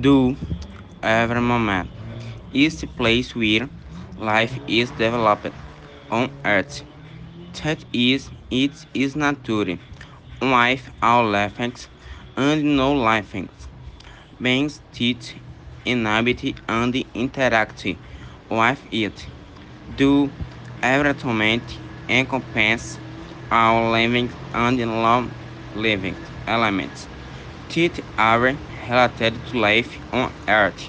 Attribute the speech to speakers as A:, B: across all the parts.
A: do every moment is the place where life is developed on earth. That is, it is nature, Life all livings and no livings, beings that inhabit and interact with it. Do every moment encompass all living and non-living elements that are related to life on earth.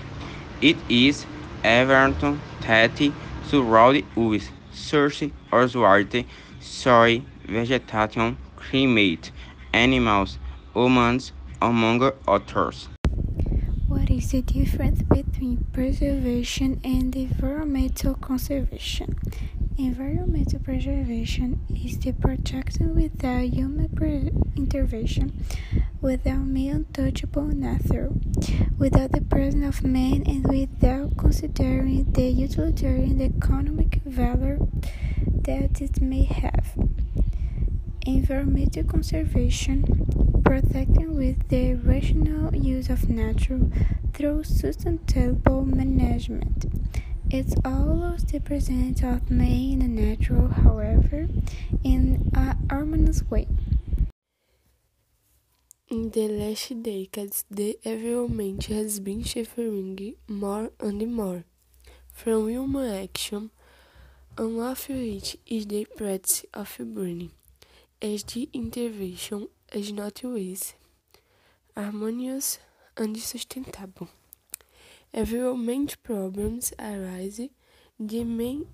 A: It is everything that surrounds us, source, earthward, soil, vegetation, climate, animals, humans, among others.
B: What is the difference between preservation and environmental conservation? Environmental preservation is the protection without human intervention, without untouchable nature, without the presence of man, and without considering the utilitarian economic value that it may have. Environmental conservation, protecting with the rational use of nature through sustainable management. It's always the presence of man and nature, however, in a harmonious way.
C: In the last decades, the environment has been suffering more and more from human action, and of which is the practice of burning, as the intervention is not always harmonious and sustainable. Environment problems arise. The main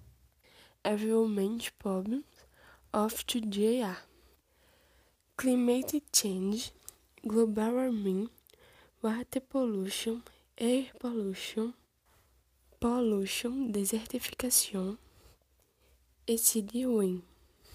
C: environment problems of today are climate change, global warming, water pollution, air pollution, pollution, desertification, acid rain.